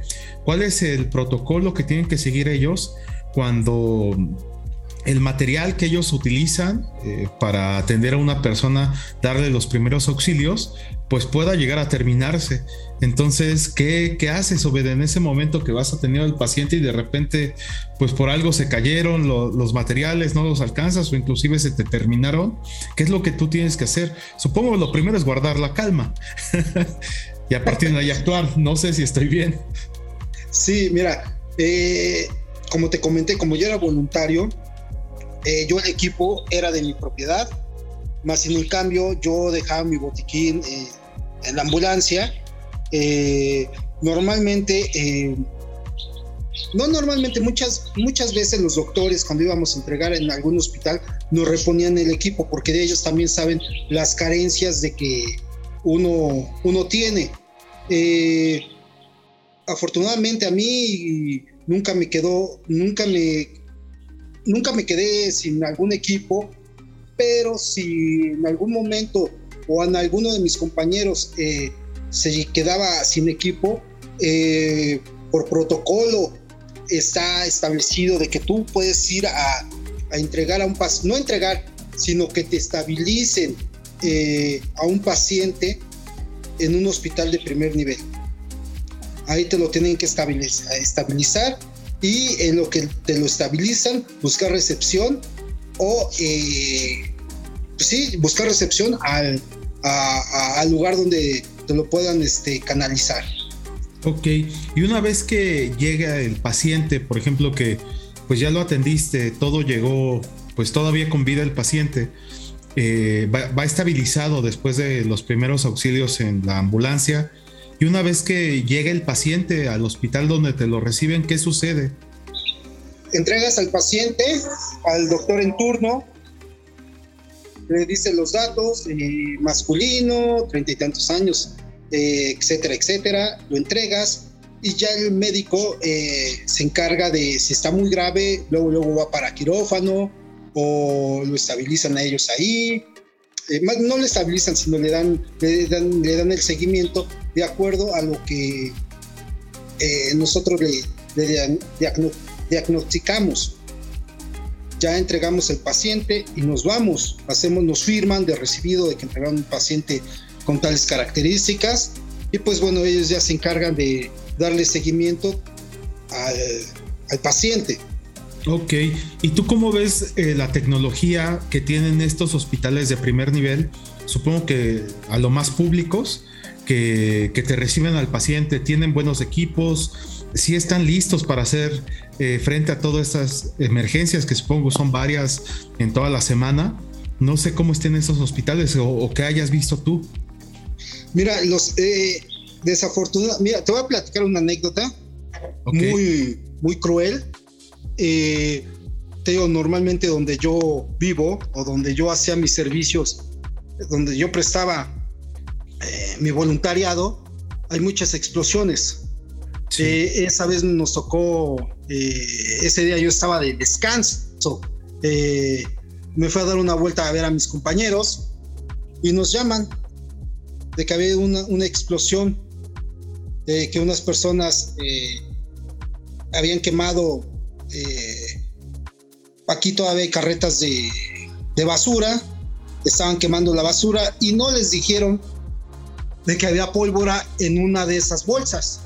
cuál es el protocolo que tienen que seguir ellos cuando el material que ellos utilizan eh, para atender a una persona, darle los primeros auxilios, pues pueda llegar a terminarse. Entonces, ¿qué, qué haces, Obed, en ese momento que vas a tener al paciente y de repente, pues por algo se cayeron los materiales, no los alcanzas o inclusive se te terminaron? ¿Qué es lo que tú tienes que hacer? Supongo lo primero es guardar la calma <laughs> y a partir de ahí actuar. No sé si estoy bien. Sí, mira, eh, como te comenté, como yo era voluntario, eh, yo el equipo era de mi propiedad, más sin el cambio yo dejaba mi botiquín eh, en la ambulancia. Eh, normalmente, no normalmente, muchas, muchas veces los doctores cuando íbamos a entregar en algún hospital nos reponían el equipo porque de ellos también saben las carencias de que uno, uno tiene. afortunadamente a mí nunca me quedó, nunca me nunca me quedé sin algún equipo, pero si en algún momento o en alguno de mis compañeros eh, se quedaba sin equipo, eh, por protocolo está establecido de que tú puedes ir a, entregar a un paciente, no entregar, sino que te estabilicen eh, a un paciente en un hospital de primer nivel. Ahí te lo tienen que estabilizar, estabilizar y en lo que te lo estabilizan, buscar recepción o, eh, pues sí, buscar recepción al, al, lugar donde te lo puedan este, canalizar. Ok, y una vez que llega el paciente, por ejemplo, que pues ya lo atendiste, todo llegó, pues todavía con vida el paciente, eh, va, va, estabilizado después de los primeros auxilios en la ambulancia y una vez que llega el paciente al hospital donde te lo reciben, ¿qué sucede? Entregas al paciente, al doctor en turno, le dice los datos, eh, masculino, treinta y tantos años, eh, etcétera, etcétera, lo entregas y ya el médico eh, se encarga de si está muy grave, luego, luego va para quirófano o lo estabilizan a ellos ahí, eh, no le estabilizan, sino le dan, le dan, le dan el seguimiento de acuerdo a lo que eh, nosotros le, diagnosticamos. Ya entregamos el paciente y nos vamos, hacemos, nos firman de recibido de que entregaron un paciente con tales características y pues bueno, ellos ya se encargan de darle seguimiento al, al paciente. Ok, ¿y tú cómo ves eh, la tecnología que tienen estos hospitales de primer nivel? Supongo que a lo más públicos, que, te reciben al paciente, tienen buenos equipos, si están listos para hacer eh, frente a todas estas emergencias, que supongo son varias en toda la semana. No sé cómo estén esos hospitales o, o que hayas visto tú. Mira, los eh, desafortunados, mira, te voy a platicar una anécdota muy, muy cruel eh, normalmente donde yo vivo o donde yo hacía mis servicios, donde yo prestaba eh, mi voluntariado, hay muchas explosiones. Eh, esa vez nos tocó, eh, ese día yo estaba de descanso, me fui a dar una vuelta a ver a mis compañeros y nos llaman de que había una, una explosión, de que unas personas habían quemado eh, aquí todavía hay carretas de, basura, estaban quemando la basura y no les dijeron de que había pólvora en una de esas bolsas.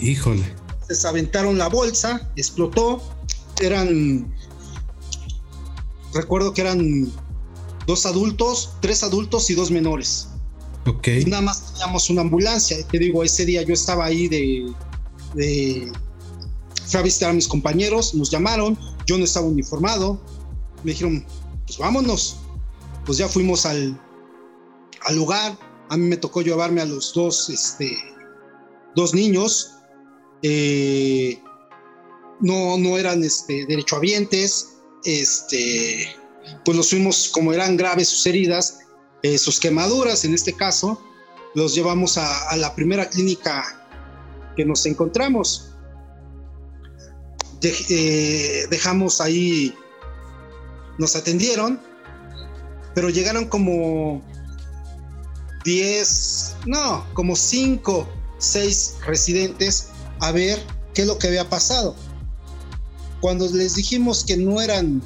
Híjole. Se aventaron la bolsa, explotó, eran, recuerdo que eran dos adultos, tres adultos y dos menores. Ok. Y nada más teníamos una ambulancia. Te digo, ese día yo estaba ahí de, de fui a visitar a mis compañeros, nos llamaron, yo no estaba uniformado, me dijeron, pues vámonos. Pues ya fuimos al, al lugar, a mí me tocó llevarme a los dos, este, dos niños, eh, no, no eran este, derechohabientes, este, pues los fuimos, como eran graves sus heridas, eh, sus quemaduras en este caso, los llevamos a, la primera clínica que nos encontramos. Eh, dejamos ahí, nos atendieron, pero llegaron como 10, no, como 5, 6 residentes a ver qué es lo que había pasado. Cuando les dijimos que no eran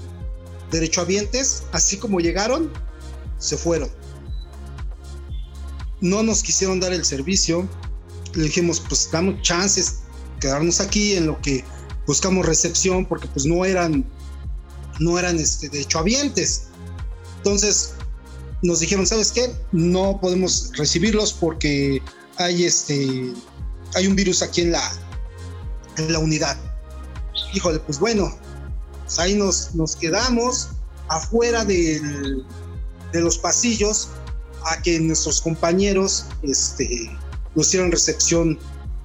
derechohabientes, así como llegaron, se fueron. No nos quisieron dar el servicio. Le dijimos, pues damos chances, quedarnos aquí en lo que buscamos recepción, porque pues no eran, no eran este, derechohabientes. Entonces nos dijeron, ¿sabes qué? No podemos recibirlos porque hay este, hay un virus aquí en la, en la unidad. Híjole, pues bueno, pues ahí nos, nos quedamos afuera de los pasillos a que nuestros compañeros este, nos dieran recepción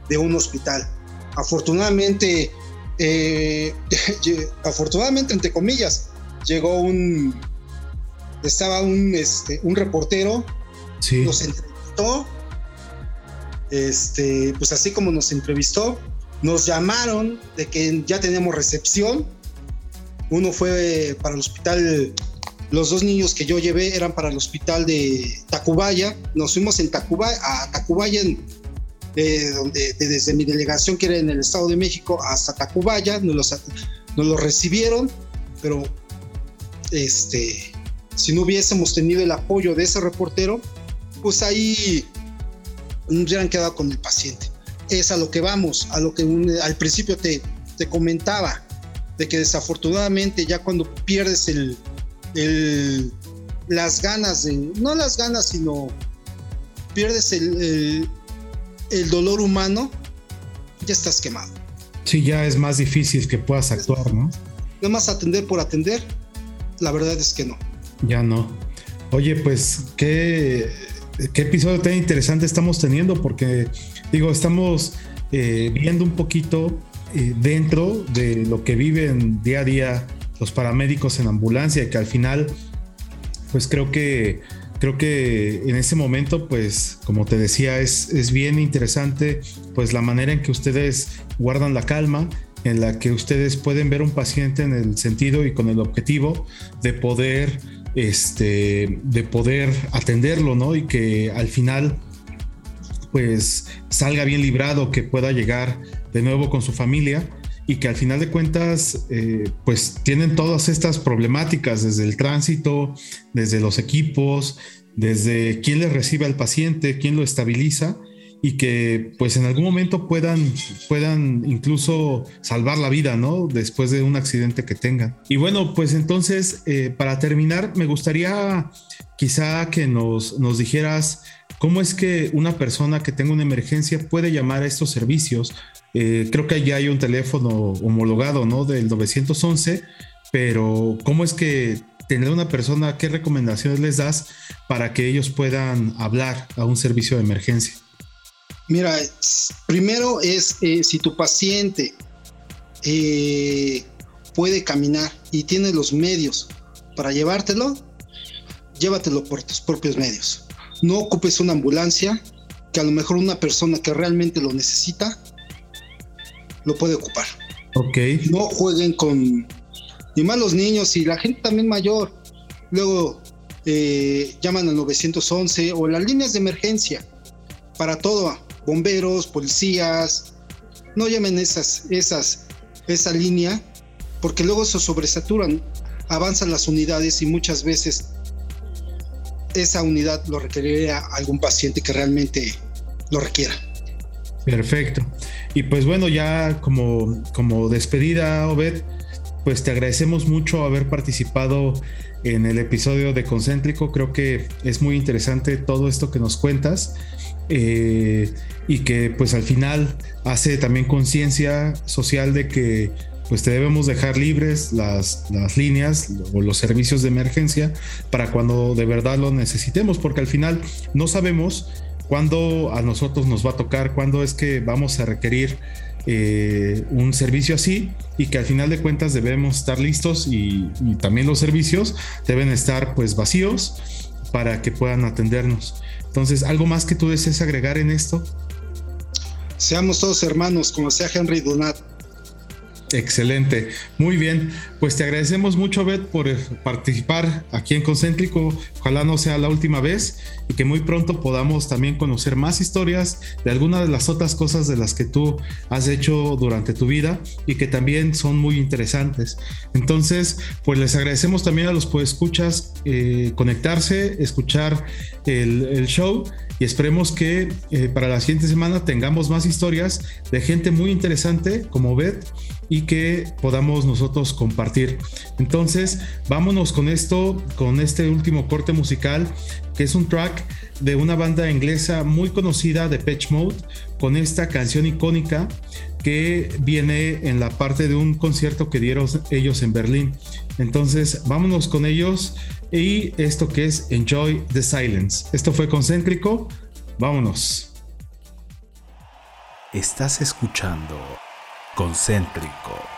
de un hospital. Afortunadamente, eh, <laughs> afortunadamente, entre comillas, llegó un, estaba un, este, un reportero, nos entrevistó, este, pues así como nos entrevistó, nos llamaron de que ya tenemos recepción. Uno fue para el hospital, los dos niños que yo llevé eran para el hospital de Tacubaya. Nos fuimos en Tacubaya, a Tacubaya, desde mi delegación que era en el Estado de México hasta Tacubaya, nos los, recibieron, pero este, si no hubiésemos tenido el apoyo de ese reportero, pues ahí nos hubieran quedado con el paciente. Es a lo que vamos, a lo que al principio te, te comentaba, de que desafortunadamente ya cuando pierdes el, las ganas de, no las ganas, sino pierdes el, dolor humano, ya estás quemado. Sí, ya es más difícil que puedas actuar, ¿no? Nada más atender por atender, la verdad es que no. Ya no. Oye, pues qué, qué episodio tan interesante estamos teniendo, porque digo, estamos eh, viendo un poquito eh, dentro de lo que viven día a día los paramédicos en ambulancia, que al final, pues creo que creo que en ese momento, pues, como te decía, es, es bien interesante, pues, la manera en que ustedes guardan la calma, en la que ustedes pueden ver un paciente en el sentido y con el objetivo de poder, este, de poder atenderlo, ¿no? Y que al final pues salga bien librado, que pueda llegar de nuevo con su familia y que al final de cuentas eh, pues tienen todas estas problemáticas desde el tránsito, desde los equipos, desde quién le recibe al paciente, quién lo estabiliza y que pues en algún momento puedan, puedan incluso salvar la vida, ¿no? Después de un accidente que tengan. Y bueno, pues entonces, eh, para terminar, me gustaría quizá que nos, nos dijeras ¿Cómo es que una persona que tenga una emergencia puede llamar a estos servicios? Eh, creo que ya hay un teléfono homologado, ¿no? Del 911, pero ¿cómo es que tener una persona, qué recomendaciones les das para que ellos puedan hablar a un servicio de emergencia? Mira, primero es eh, si tu paciente eh, puede caminar y tiene los medios para llevártelo, llévatelo por tus propios medios no ocupes una ambulancia, que a lo mejor una persona que realmente lo necesita lo puede ocupar. Ok. No jueguen con, ni más los niños y la gente también mayor. Luego eh, llaman al 911 o las líneas de emergencia para todo, bomberos, policías. No llamen esas, esas, esa línea, porque luego se sobresaturan, avanzan las unidades y muchas veces esa unidad lo requeriría algún paciente que realmente lo requiera. Perfecto. Y pues bueno, ya como, como despedida, Obed, pues te agradecemos mucho haber participado en el episodio de Concéntrico. Creo que es muy interesante todo esto que nos cuentas eh, y que pues al final hace también conciencia social de que pues te debemos dejar libres las, las líneas o los servicios de emergencia para cuando de verdad lo necesitemos, porque al final no sabemos cuándo a nosotros nos va a tocar, cuándo es que vamos a requerir eh, un servicio así y que al final de cuentas debemos estar listos y, también los servicios deben estar pues vacíos para que puedan atendernos. Entonces, ¿algo más que tú desees agregar en esto? Seamos todos hermanos, como sea Henry Donat. Excelente, muy bien. Pues te agradecemos mucho, Beth, por participar aquí en Concéntrico. Ojalá no sea la última vez y que muy pronto podamos también conocer más historias de algunas de las otras cosas de las que tú has hecho durante tu vida y que también son muy interesantes. Entonces, pues les agradecemos también a los que escuchas eh, conectarse, escuchar el, el, show y esperemos que eh, para la siguiente semana tengamos más historias de gente muy interesante como Beth y que podamos nosotros compartir. Entonces, vámonos con esto, con este último corte musical, que es un track de una banda inglesa muy conocida de Patch Mode, con esta canción icónica que viene en la parte de un concierto que dieron ellos en Berlín. Entonces, vámonos con ellos y esto que es Enjoy the Silence. Esto fue concéntrico. Vámonos. Estás escuchando Concéntrico.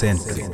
Concéntrico.